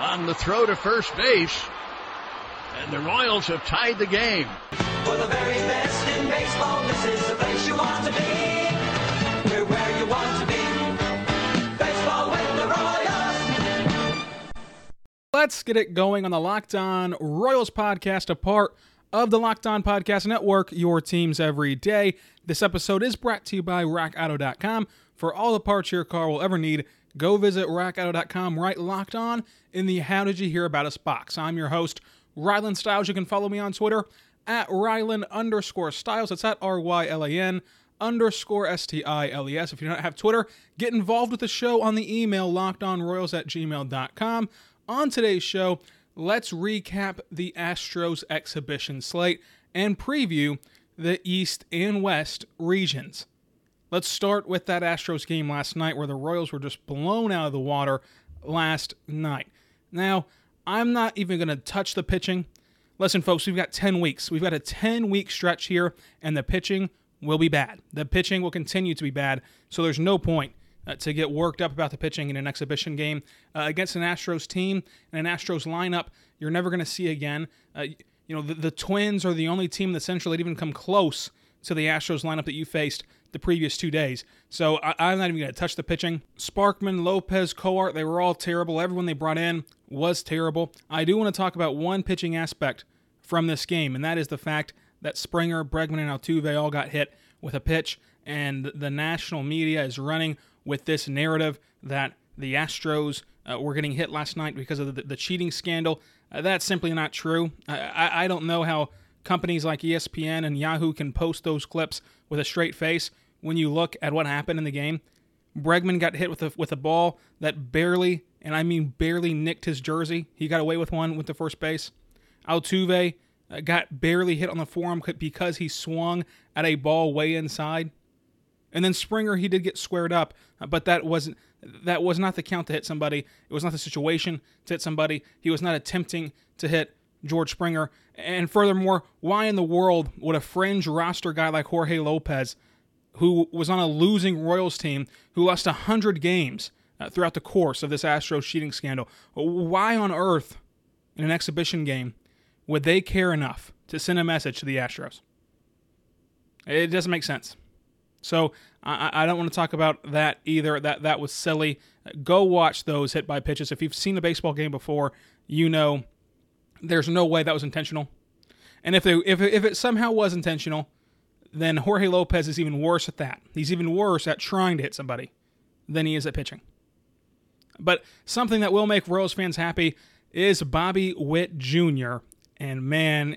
on the throw to first base. And the Royals have tied the game. For the very best in baseball, this is the place you want to be. We're where you want to be. Baseball with the Royals. Let's get it going on the Locked On Royals podcast, a part of the Locked On Podcast Network, your teams every day. This episode is brought to you by RockAuto.com. For all the parts your car will ever need, go visit RockAuto.com right locked on in the How Did You Hear About Us box. I'm your host, Rylan Stiles. You can follow me on Twitter at Rylan underscore Stiles. It's at R Y L A N underscore S T I L E S. If you don't have Twitter, get involved with the show on the email lockedonroyals at gmail.com. On today's show, let's recap the Astros exhibition slate and preview the East and West regions. Let's start with that Astros game last night where the Royals were just blown out of the water last night. Now, I'm not even going to touch the pitching. Listen, folks, we've got 10 weeks. We've got a 10 week stretch here, and the pitching will be bad. The pitching will continue to be bad, so there's no point uh, to get worked up about the pitching in an exhibition game uh, against an Astros team and an Astros lineup you're never going to see again. Uh, you know, the, the Twins are the only team in the Central that even come close to the Astros lineup that you faced the previous two days. So I, am not even going to touch the pitching. Sparkman, Lopez, Coart, they were all terrible. Everyone they brought in was terrible. I do want to talk about one pitching aspect from this game, and that is the fact that Springer, Bregman, and Altuve all got hit with a pitch, and the national media is running with this narrative that the Astros uh, were getting hit last night because of the, the cheating scandal. Uh, that's simply not true. I, I, I don't know how companies like ESPN and Yahoo can post those clips with a straight face when you look at what happened in the game. Bregman got hit with a with a ball that barely, and I mean barely, nicked his jersey. He got away with one with the first base. Altuve uh, got barely hit on the forearm because he swung at a ball way inside. And then Springer, he did get squared up, uh, but that wasn't that was not the count to hit somebody. It was not the situation to hit somebody. He was not attempting to hit George Springer. And furthermore, why in the world would a fringe roster guy like Jorge Lopez, who was on a losing Royals team, who lost 100 games uh, throughout the course of this Astros cheating scandal, why on earth in an exhibition game would they care enough to send a message to the Astros? It doesn't make sense. So I, I don't want to talk about that either. That that was silly. Go watch those hit by pitches. If you've seen a baseball game before, you know there's no way that was intentional. And if they, if if it somehow was intentional, then Jorge Lopez is even worse at that. He's even worse at trying to hit somebody than he is at pitching. But something that will make Royals fans happy is Bobby Witt Jr. And man,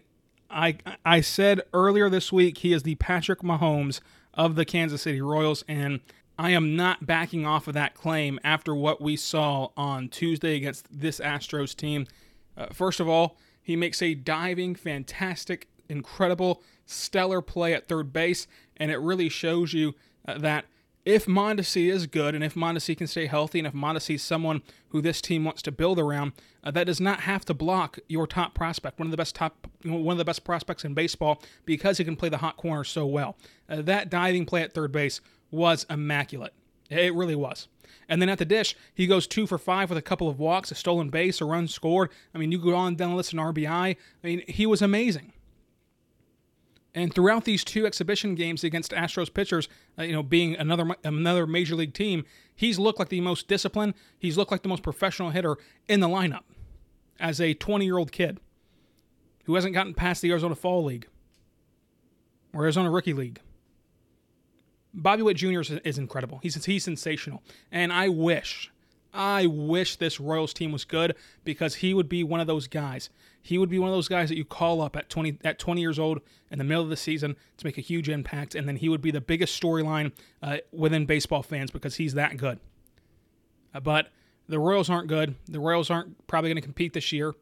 I I said earlier this week he is the Patrick Mahomes of the Kansas City Royals, and I am not backing off of that claim after what we saw on Tuesday against this Astros team. Uh, first of all, he makes a diving, fantastic, incredible, stellar play at third base, and it really shows you uh, that if Mondesi is good and if Mondesi can stay healthy and if Mondesi is someone who this team wants to build around, uh, that does not have to block your top prospect, one of the best top, one of the best prospects in baseball, because he can play the hot corner so well. Uh, that diving play at third base was immaculate. It really was. And then at the dish, he goes two for five with a couple of walks, a stolen base, a run scored. I mean, you go on down the list in RBI. I mean, he was amazing. And throughout these two exhibition games against Astros pitchers, uh, you know, being another another major league team, he's looked like the most disciplined. He's looked like the most professional hitter in the lineup as a 20 year old kid who hasn't gotten past the Arizona Fall League or Arizona Rookie League. Bobby Witt Jr. is, incredible. He's he's sensational, and I wish, I wish this Royals team was good because he would be one of those guys. He would be one of those guys that you call up at 20 at 20 years old in the middle of the season to make a huge impact, and then he would be the biggest storyline uh, within baseball fans because he's that good. Uh, but the Royals aren't good. The Royals aren't probably going to compete this year.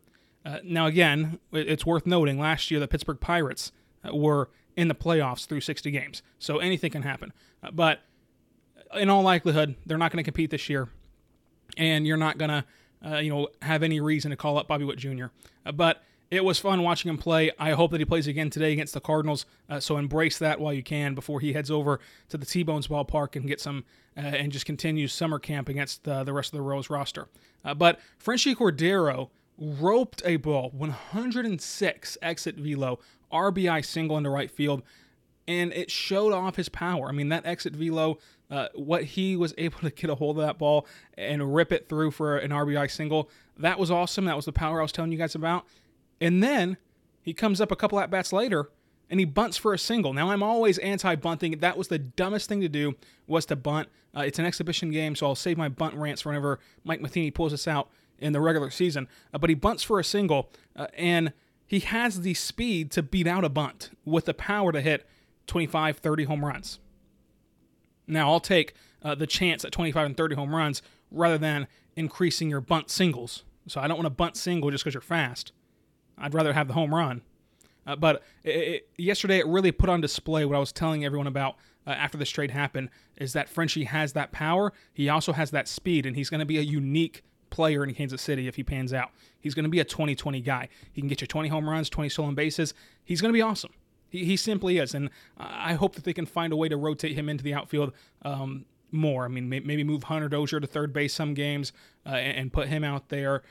Uh, now, again, it's worth noting last year the Pittsburgh Pirates uh, were in the playoffs through 60 games, so anything can happen. Uh, but in all likelihood, they're not going to compete this year, and you're not going to, uh, you know, have any reason to call up Bobby Witt Jr. Uh, but it was fun watching him play. I hope that he plays again today against the Cardinals. Uh, so embrace that while you can before he heads over to the T-Bones ballpark and get some and just continues summer camp against uh, the rest of the Rose roster. But Franchy Cordero roped a ball, 106 exit velo, RBI single into right field, and it showed off his power. I mean, that exit velo, uh, what he was able to get a hold of that ball and rip it through for an RBI single, that was awesome. That was the power I was telling you guys about. And then he comes up a couple at bats later and he bunts for a single. Now I'm always anti-bunting. That was the dumbest thing to do was to bunt. Uh, it's an exhibition game, so I'll save my bunt rants for whenever Mike Matheny pulls us out in the regular season. Uh, but he bunts for a single, uh, and he has the speed to beat out a bunt with the power to hit 25, 30 home runs. Now I'll take uh, the chance at 25 and 30 home runs rather than increasing your bunt singles. So I don't want to bunt single just because you're fast. I'd rather have the home run. Uh, but it, it, yesterday, it really put on display what I was telling everyone about uh, after this trade happened is that Franchy has that power. He also has that speed, and he's going to be a unique player in Kansas City if he pans out. He's going to be a 2020 guy. He can get you 20 home runs, 20 stolen bases. He's going to be awesome. He, he simply is. And I hope that they can find a way to rotate him into the outfield um, more. I mean, may, maybe move Hunter Dozier to third base some games uh, and, and put him out there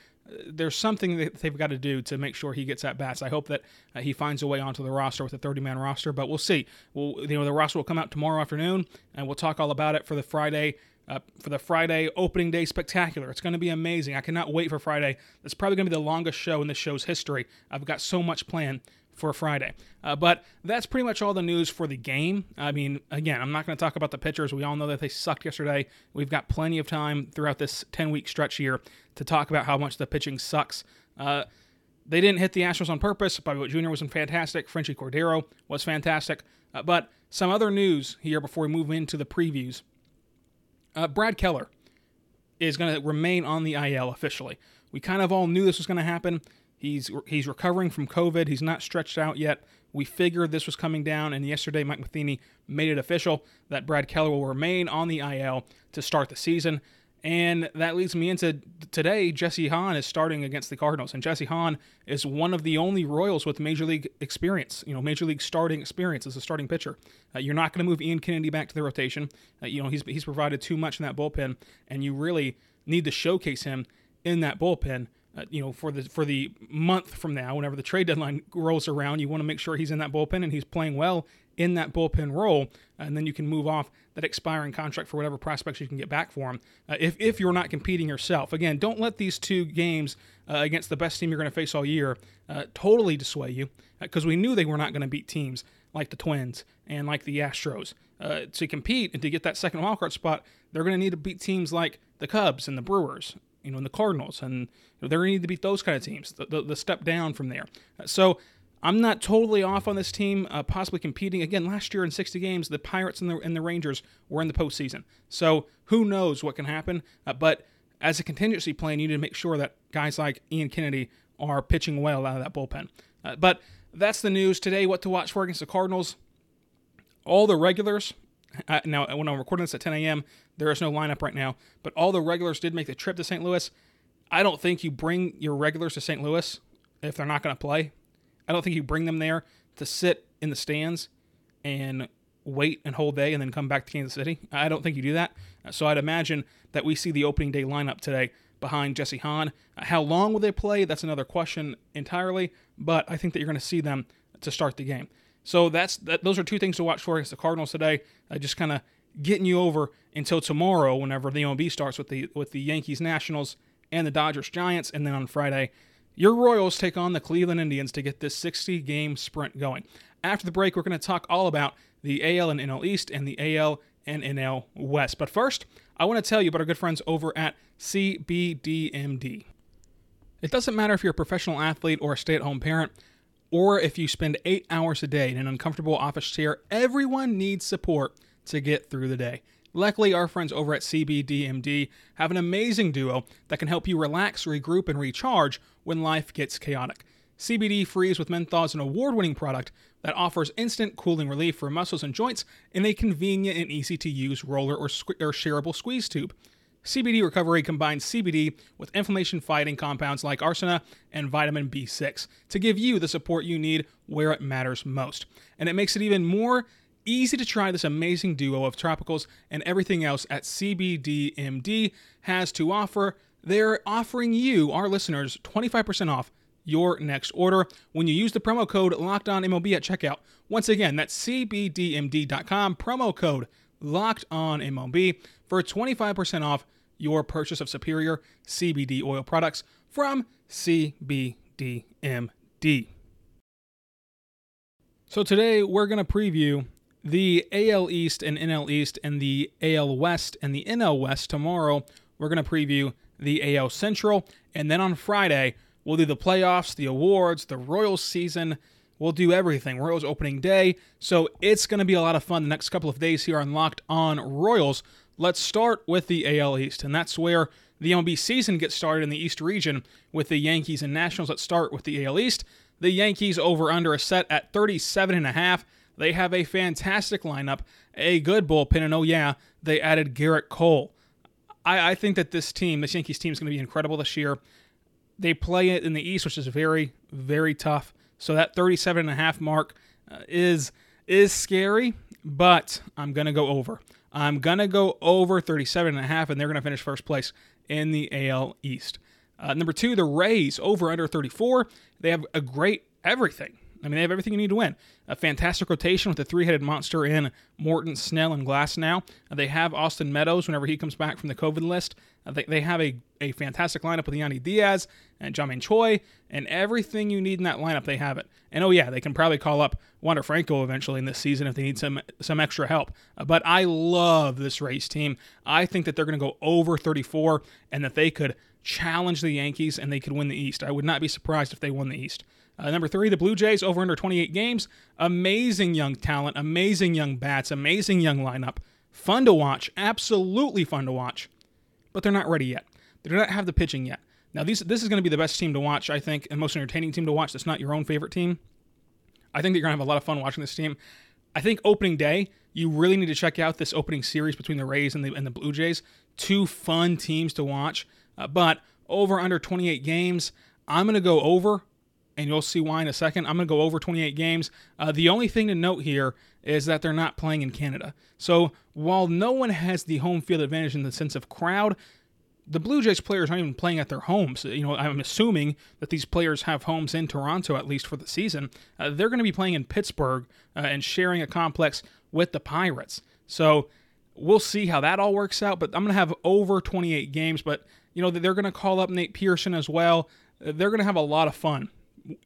there's something that they've got to do to make sure he gets at bats. I hope that uh, he finds a way onto the roster with a 30 man roster, but we'll see. We'll, you know, the roster will come out tomorrow afternoon, and we'll talk all about it for the Friday. Uh, for the Friday opening day spectacular. It's going to be amazing. I cannot wait for Friday. It's probably going to be the longest show in this show's history. I've got so much planned for Friday. Uh, but that's pretty much all the news for the game. I mean, again, I'm not going to talk about the pitchers. We all know that they sucked yesterday. We've got plenty of time throughout this 10 week stretch here to talk about how much the pitching sucks. Uh, they didn't hit the Astros on purpose. Bobby Witt Jr. was fantastic. Franchy Cordero was fantastic. Uh, but some other news here before we move into the previews. Uh, Brad Keller is going to remain on the IL officially. We kind of all knew this was going to happen. He's he's recovering from COVID. He's not stretched out yet. We figured this was coming down, and yesterday Mike Matheny made it official that Brad Keller will remain on the IL to start the season. And that leads me into today. Jesse Hahn is starting against the Cardinals, and Jesse Hahn is one of the only Royals with major league experience. You know, major league starting experience as a starting pitcher. Uh, you're not going to move Ian Kennedy back to the rotation. Uh, you know, he's he's provided too much in that bullpen, and you really need to showcase him in that bullpen. Uh, you know, for the for the month from now, whenever the trade deadline rolls around, you want to make sure he's in that bullpen and he's playing well in that bullpen role, and then you can move off that expiring contract for whatever prospects you can get back for him. Uh, if if you're not competing yourself, again, don't let these two games uh, against the best team you're going to face all year uh, totally dissuade you, because we knew they were not going to beat teams like the Twins and like the Astros. Uh, to compete and to get that second wildcard spot, they're going to need to beat teams like the Cubs and the Brewers you know, and the Cardinals, and you know, they're going to need to beat those kind of teams, the, the, the step down from there. So I'm not totally off on this team, uh, possibly competing. Again, last year in 60 games, the Pirates and the, and the Rangers were in the postseason. So who knows what can happen. Uh, but as a contingency plan, you need to make sure that guys like Ian Kennedy are pitching well out of that bullpen. Uh, but that's the news today. What to watch for against the Cardinals. All the regulars uh, now, when I'm recording this at 10 a.m., there is no lineup right now, but all the regulars did make the trip to St. Louis. I don't think you bring your regulars to St. Louis if they're not going to play. I don't think you bring them there to sit in the stands and wait and whole day and then come back to Kansas City. I don't think you do that. So I'd imagine that we see the opening day lineup today behind Jesse Hahn. How long will they play? That's another question entirely, but I think that you're going to see them to start the game. So that's that, those are two things to watch for against the Cardinals today. Uh, just kind of getting you over until tomorrow, whenever the MLB starts with the with the Yankees, Nationals, and the Dodgers, Giants, and then on Friday, your Royals take on the Cleveland Indians to get this 60 game sprint going. After the break, we're going to talk all about the AL and NL East and the AL and NL West. But first, I want to tell you about our good friends over at CBDMD. It doesn't matter if you're a professional athlete or a stay at home parent or if you spend eight hours a day in an uncomfortable office chair, everyone needs support to get through the day. Luckily, our friends over at CBDMD have an amazing duo that can help you relax, regroup, and recharge when life gets chaotic. CBD Freeze with Menthol is an award winning product that offers instant cooling relief for muscles and joints in a convenient and easy to use roller or, sque- or shareable squeeze tube. CBD Recovery combines CBD with inflammation fighting compounds like arnica and vitamin B6 to give you the support you need where it matters most. And it makes it even more easy to try this amazing duo of topicals and everything else at CBDMD has to offer. They're offering you, our listeners, 25% off your next order when you use the promo code LOCKEDONMLB at checkout. Once again, that's cbdmd.com, promo code LOCKEDONMLB for 25% off your purchase of superior CBD oil products from CBDMD. So today we're going to preview the AL East and NL East and the AL West and the NL West. Tomorrow we're going to preview the AL Central and then on Friday we'll do the playoffs, the awards, the Royals season. We'll do everything. Royals opening day. So it's going to be a lot of fun the next couple of days here on Locked On Royals. Let's start with the AL East, and that's where the MLB season gets started in the East region with the Yankees and Nationals. Let's start with the AL East. The Yankees over under a set at 37 and a half. They have a fantastic lineup, a good bullpen, and oh yeah, they added Gerrit Cole. I, I think that this team, this Yankees team, is going to be incredible this year. They play it in the East, which is very, very tough. So that 37 and a half mark uh, is is scary, but I'm going to go over. I'm going to go over 37 and a half, and they're going to finish first place in the AL East. Uh, number two, the Rays over under 34. They have a great everything. I mean, they have everything you need to win. A fantastic rotation with the three-headed monster in Morton, Snell, and Glasnow. Uh, they have Austin Meadows whenever he comes back from the COVID list. Uh, they, they have a, a fantastic lineup with Yandy Diaz and Ji-Man Choi, and everything you need in that lineup, they have it. And oh yeah, they can probably call up Wander Franco eventually in this season if they need some some extra help. Uh, but I love this Rays team. I think that they're going to go over 34 and that they could challenge the Yankees and they could win the East. I would not be surprised if they won the East. Uh, number three, the Blue Jays over under 28 games. Amazing young talent, amazing young bats, amazing young lineup. Fun to watch, absolutely fun to watch. But they're not ready yet. They do not have the pitching yet. Now, these, this is going to be the best team to watch, I think, and most entertaining team to watch. That's not your own favorite team. I think that you're going to have a lot of fun watching this team. I think opening day, you really need to check out this opening series between the Rays and the, and the Blue Jays. Two fun teams to watch. Uh, but over under 28 games, I'm going to go over and you'll see why in a second. I'm going to go over 28 games. Uh, the only thing to note here is that they're not playing in Canada. So while no one has the home field advantage in the sense of crowd, the Blue Jays players aren't even playing at their homes. You know, I'm assuming that these players have homes in Toronto at least for the season. Uh, they're going to be playing in Pittsburgh uh, and sharing a complex with the Pirates. So we'll see how that all works out. But I'm going to have over 28 games. But you know, they're going to call up Nate Pearson as well. Uh, they're going to have a lot of fun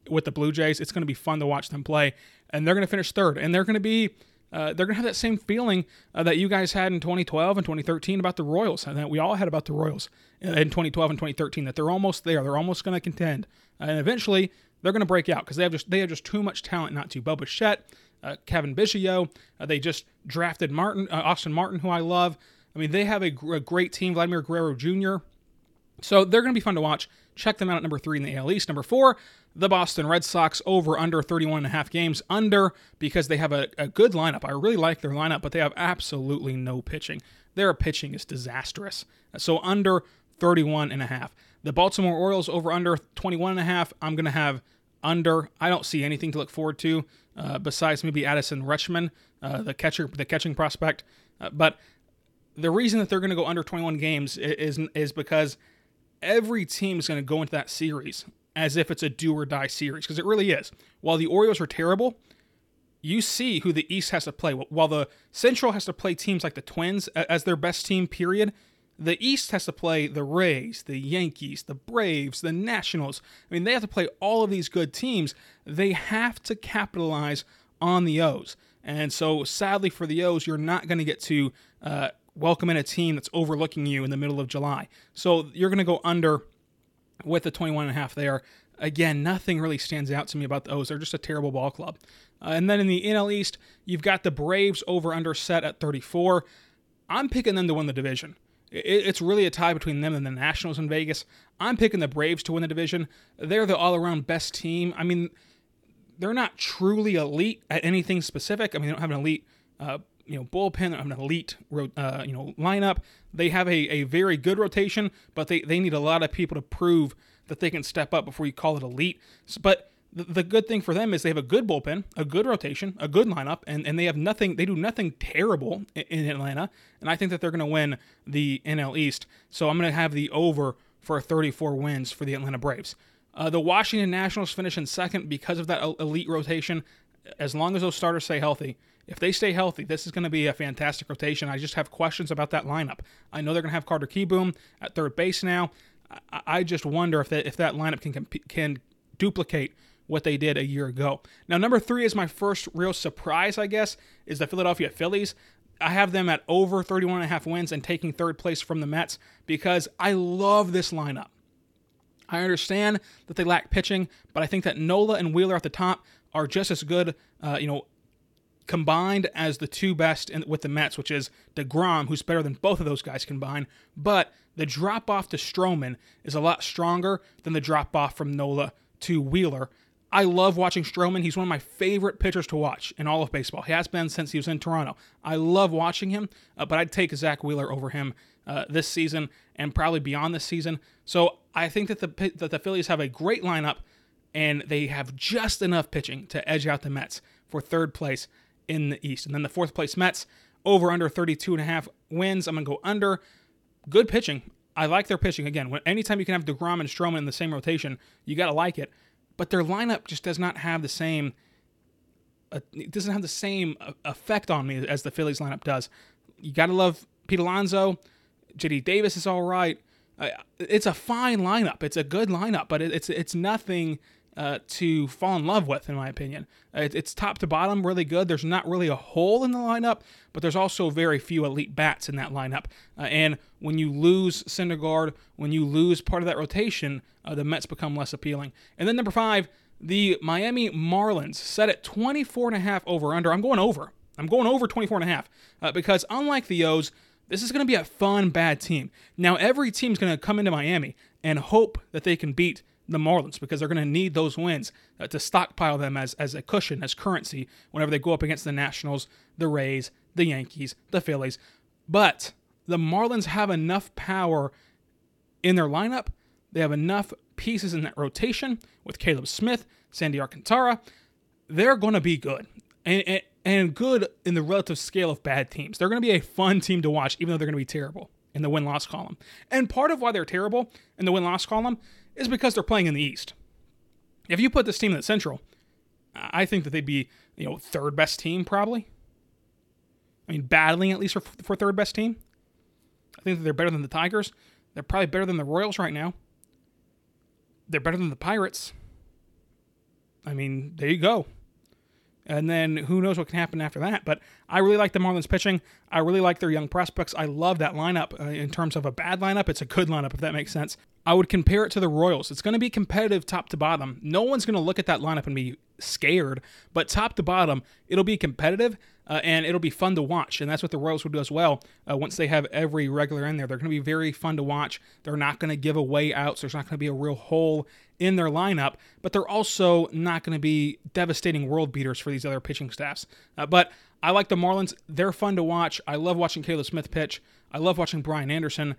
with the Blue Jays. It's going to be fun to watch them play, and they're going to finish third, and they're going to be. Uh, they're going to have that same feeling uh, that you guys had in 2012 and 2013 about the Royals, and that we all had about the Royals in 2012 and 2013. That they're almost there. They're almost going to contend, and eventually they're going to break out because they have just they have just too much talent not to. Bo Bichette, uh, Cavan Biggio, uh, they just drafted Martin, uh, Austin Martin, who I love. I mean, they have a, a great team. Vladimir Guerrero Jr. So they're going to be fun to watch. Check them out at number three in the AL East. Number four, the Boston Red Sox over under 31 and a half games. Under because they have a, a good lineup. I really like their lineup, but they have absolutely no pitching. Their pitching is disastrous. So under 31 and a half. The Baltimore Orioles over under 21 and a half. I'm going to have under. I don't see anything to look forward to uh, besides maybe Addison Rutschman, uh, the catcher, the catching prospect. Uh, but the reason that they're going to go under 21 games is is because every team is going to go into that series as if it's a do or die series because it really is. While the Orioles are terrible, you see who the East has to play. While the Central has to play teams like the Twins as their best team, period, the East has to play the Rays, the Yankees, the Braves, the Nationals. I mean, they have to play all of these good teams. They have to capitalize on the O's. And so, sadly for the O's, you're not going to get to uh, welcome in a team that's overlooking you in the middle of July. So you're going to go under with the 21 and a half there. Again, nothing really stands out to me about those. They're just a terrible ball club. Uh, and then in the NL East, you've got the Braves over under set at 34. I'm picking them to win the division. It's really a tie between them and the Nationals in Vegas. I'm picking the Braves to win the division. They're the all around best team. I mean, they're not truly elite at anything specific. I mean, they don't have an elite, uh, you know, bullpen. An elite, uh, you know, lineup. They have a, a very good rotation, but they, they need a lot of people to prove that they can step up before you call it elite. But the, good thing for them is they have a good bullpen, a good rotation, a good lineup, and, and they have nothing, they do nothing terrible in, in Atlanta. And I think that they're going to win the NL East. So I'm going to have the over for 34 wins for the Atlanta Braves. Uh, the Washington Nationals finish in second because of that elite rotation. As long as those starters stay healthy, if they stay healthy, this is going to be a fantastic rotation. I just have questions about that lineup. I know they're going to have Carter Kieboom at third base now. I, I just wonder if that if that lineup can can duplicate what they did a year ago. Now, number three is my first real surprise, I guess, is the Philadelphia Phillies. I have them at over 31 and a half wins and taking third place from the Mets because I love this lineup. I understand that they lack pitching, but I think that Nola and Wheeler at the top are just as good, uh, you know, combined as the two best in, with the Mets, which is DeGrom, who's better than both of those guys combined. But the drop off to Stroman is a lot stronger than the drop off from Nola to Wheeler. I love watching Stroman. He's one of my favorite pitchers to watch in all of baseball. He has been since he was in Toronto. I love watching him, uh, but I'd take Zack Wheeler over him uh, this season and probably beyond this season. So I think that the that the Phillies have a great lineup and they have just enough pitching to edge out the Mets for third place in the East. And then the fourth place Mets over under 32 and a half wins. I'm going to go under. Good pitching. I like their pitching. Again, when, anytime you can have DeGrom and Stroman in the same rotation, you got to like it but their lineup just does not have the same uh, it doesn't have the same uh, effect on me as the Phillies lineup does. You got to love Pete Alonso. JD Davis is all right. It's a fine lineup. It's a good lineup, but it, it's it's nothing uh, to fall in love with, in my opinion. It, it's top to bottom really good. There's not really a hole in the lineup, but there's also very few elite bats in that lineup. Uh, and when you lose Syndergaard, when you lose part of that rotation, uh, the Mets become less appealing. And then number five, the Miami Marlins set at 24 and a half over under. I'm going over. I'm going over 24 and a half uh, because unlike the O's, this is going to be a fun bad team. Now every team's going to come into Miami and hope that they can beat the Marlins because they're going to need those wins uh, to stockpile them as, as a cushion, as currency whenever they go up against the Nationals, the Rays, the Yankees, the Phillies. But the Marlins have enough power in their lineup. They have enough pieces in that rotation with Caleb Smith, Sandy Alcantara. They're going to be good. And, and, and good in the relative scale of bad teams. They're going to be a fun team to watch, even though they're going to be terrible in the win loss column. And part of why they're terrible in the win loss column is because they're playing in the East. If you put this team in the Central, I think that they'd be, you know, third best team probably. I mean, battling at least for, for third best team. I think that they're better than the Tigers. They're probably better than the Royals right now. They're better than the Pirates. I mean, there you go. And then who knows what can happen after that. But I really like the Marlins pitching. I really like their young prospects. I love that lineup. Uh, in terms of a bad lineup, it's a good lineup, if that makes sense. I would compare it to the Royals. It's going to be competitive top to bottom. No one's going to look at that lineup and be scared, but top to bottom, it'll be competitive uh, and it'll be fun to watch. And that's what the Royals will do as well. Uh, once they have every regular in there, they're going to be very fun to watch. They're not going to give away outs. There's not going to be a real hole in their lineup, but they're also not going to be devastating world beaters for these other pitching staffs. Uh, but I like the Marlins. They're fun to watch. I love watching Caleb Smith pitch. I love watching Brian Anderson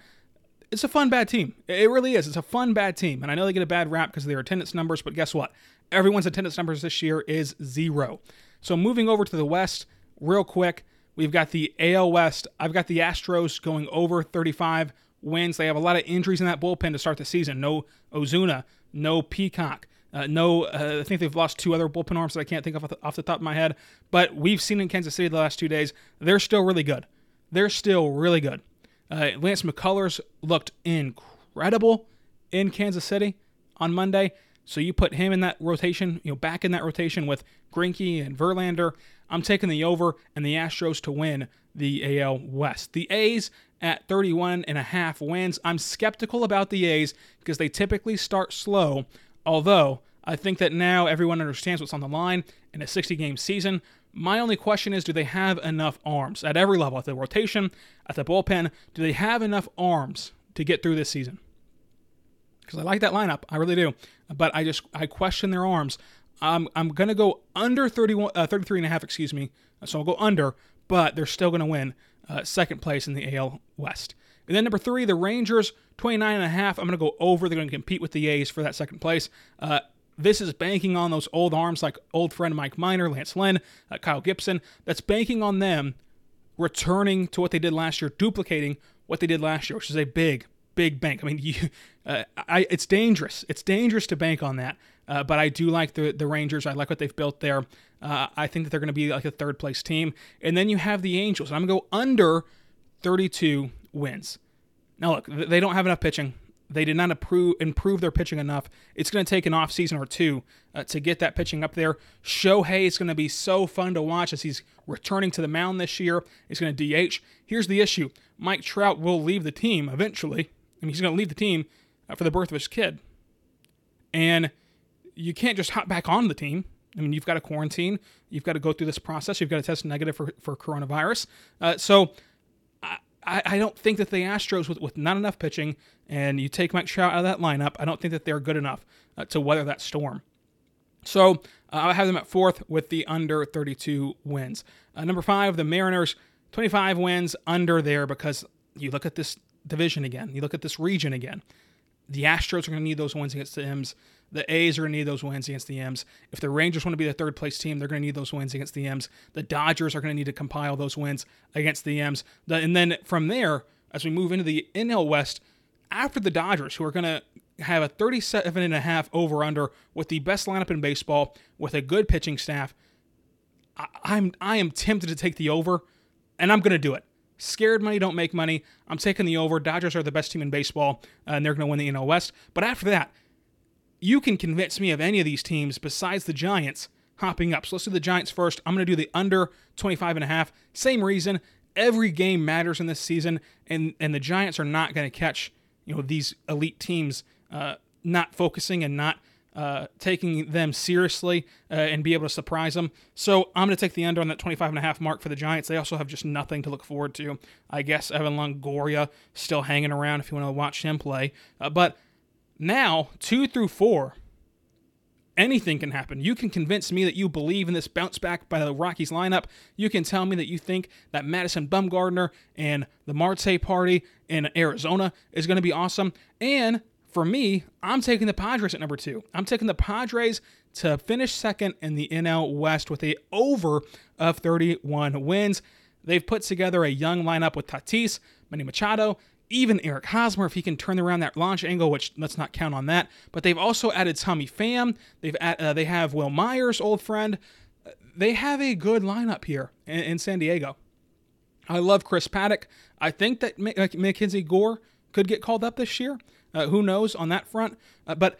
it's a fun bad team. It really is. It's a fun bad team. And I know they get a bad rap because of their attendance numbers, but guess what? Everyone's attendance numbers this year is zero. So moving over to the West, real quick, we've got the AL West. I've got the Astros going over 35 wins. They have a lot of injuries in that bullpen to start the season. No Osuna, no Peacock. Uh, no, uh, I think they've lost two other bullpen arms that I can't think of off the, off the top of my head. But we've seen in Kansas City the last two days, they're still really good. They're still really good. Uh, Lance McCullers looked incredible in Kansas City on Monday. So you put him in that rotation, you know, back in that rotation with Greinke and Verlander. I'm taking the over and the Astros to win the AL West. The A's at 31 and a half wins. I'm skeptical about the A's because they typically start slow, although I think that now everyone understands what's on the line in a 60 game season. My only question is do they have enough arms at every level, at the rotation, at the bullpen? Do they have enough arms to get through this season? Because I like that lineup. I really do. But I just, I question their arms. I'm going to go under 31, uh, 33 and a half, excuse me. So I'll go under, but they're still to win uh, second place in the AL West. And then number three, the Rangers, 29 and a half. I'm to go over. They're to compete with the A's for that second place. Uh, this is banking on those old arms like old friend Mike Minor, Lance Lynn, uh, Kyle Gibson. That's banking on them returning to what they did last year, duplicating what they did last year, which is a big, big bank. I mean, you, uh, I, it's dangerous. It's dangerous to bank on that. Uh, but I do like the the Rangers. I like what they've built there. Uh, I think that they're going to be like a third place team. And then you have the Angels. I'm going to go under 32 wins. Now look, they don't have enough pitching. They did not improve, improve their pitching enough. It's going to take an off season or two uh, to get that pitching up there. Shohei is going to be so fun to watch as he's returning to the mound this year. He's going to DH. Here's the issue: Mike Trout will leave the team eventually. I mean, he's going to leave the team uh, for the birth of his kid, and you can't just hop back on the team. I mean, you've got to quarantine. You've got to go through this process. You've got to test negative for, for coronavirus. Uh, so I, I don't think that the Astros, with, with not enough pitching, and you take Mike Trout out of that lineup, I don't think that they're good enough uh, to weather that storm. So uh, I have them at fourth with the under 32 wins. Uh, number five, the Mariners, 25 wins under there because you look at this division again, you look at this region again. The Astros are going to need those wins against the M's. The A's are going to need those wins against the M's. If the Rangers want to be the third place team, they're going to need those wins against the M's. The Dodgers are going to need to compile those wins against the M's. And then from there, as we move into the NL West, after the Dodgers, who are going to have a 37 and a half over under with the best lineup in baseball, with a good pitching staff, I, I'm I am tempted to take the over, and I'm going to do it. Scared money don't make money. I'm taking the over. Dodgers are the best team in baseball, and they're going to win the NL West. But after that, you can convince me of any of these teams besides the Giants hopping up. So let's do the Giants first. I'm going to do the under 25 and a half. Same reason. Every game matters in this season, and and the Giants are not going to catch you know these elite teams uh, not focusing and not uh, taking them seriously uh, and be able to surprise them. So I'm going to take the under on that 25 and a half mark for the Giants. They also have just nothing to look forward to. I guess Evan Longoria still hanging around if you want to watch him play. Uh, but now, two through four, anything can happen. You can convince me that you believe in this bounce back by the Rockies lineup. You can tell me that you think that Madison Bumgarner and the Marte party in Arizona is going to be awesome. And for me, I'm taking the Padres at number two. I'm taking the Padres to finish second in the NL West with a over of 31 wins. They've put together a young lineup with Tatis, Manny Machado, even Eric Hosmer if he can turn around that launch angle, which let's not count on that. But they've also added Tommy Pham. They've add, uh, they have Wil Myers, old friend. They have a good lineup here in, in San Diego. I love Chris Paddack. I think that Mackenzie Gore could get called up this year. Uh, who knows on that front? Uh, but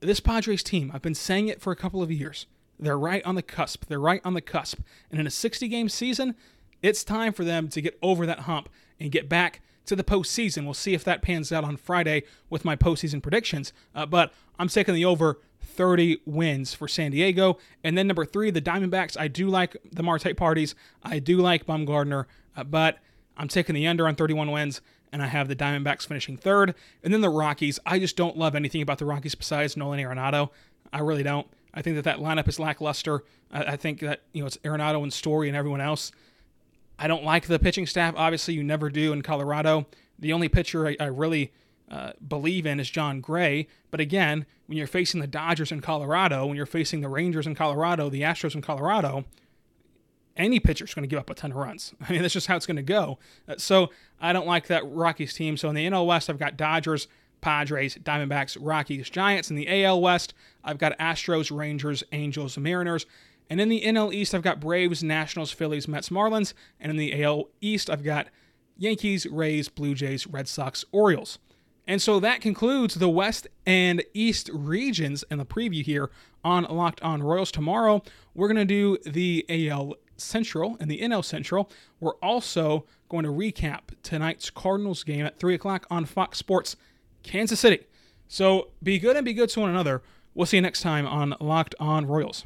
this Padres team, I've been saying it for a couple of years. They're right on the cusp. They're right on the cusp. And in a 60 game season, it's time for them to get over that hump and get back to the postseason. We'll see if that pans out on Friday with my postseason predictions. Uh, but I'm taking the over 30 wins for San Diego. And then number three, the Diamondbacks. I do like the Marte parties. I do like Bumgarner, uh, but I'm taking the under on 31 wins. And I have the Diamondbacks finishing third. And then the Rockies. I just don't love anything about the Rockies besides Nolan Arenado. I really don't. I think that that lineup is lackluster. I, I think that you know it's Arenado and Story and everyone else. I don't like the pitching staff. Obviously, you never do in Colorado. The only pitcher I, I really uh, believe in is Jon Gray. But again, when you're facing the Dodgers in Colorado, when you're facing the Rangers in Colorado, the Astros in Colorado, any pitcher's going to give up a ton of runs. I mean, that's just how it's going to go. Uh, so I don't like that Rockies team. So in the NL West, I've got Dodgers, Padres, Diamondbacks, Rockies, Giants. In the AL West, I've got Astros, Rangers, Angels, Mariners. And in the NL East, I've got Braves, Nationals, Phillies, Mets, Marlins. And in the AL East, I've got Yankees, Rays, Blue Jays, Red Sox, Orioles. And so that concludes the West and East regions in the preview here on Locked On Royals. Tomorrow, we're going to do the AL Central and the NL Central. We're also going to recap tonight's Cardinals game at 3 o'clock on Fox Sports, Kansas City. So be good and be good to one another. We'll see you next time on Locked On Royals.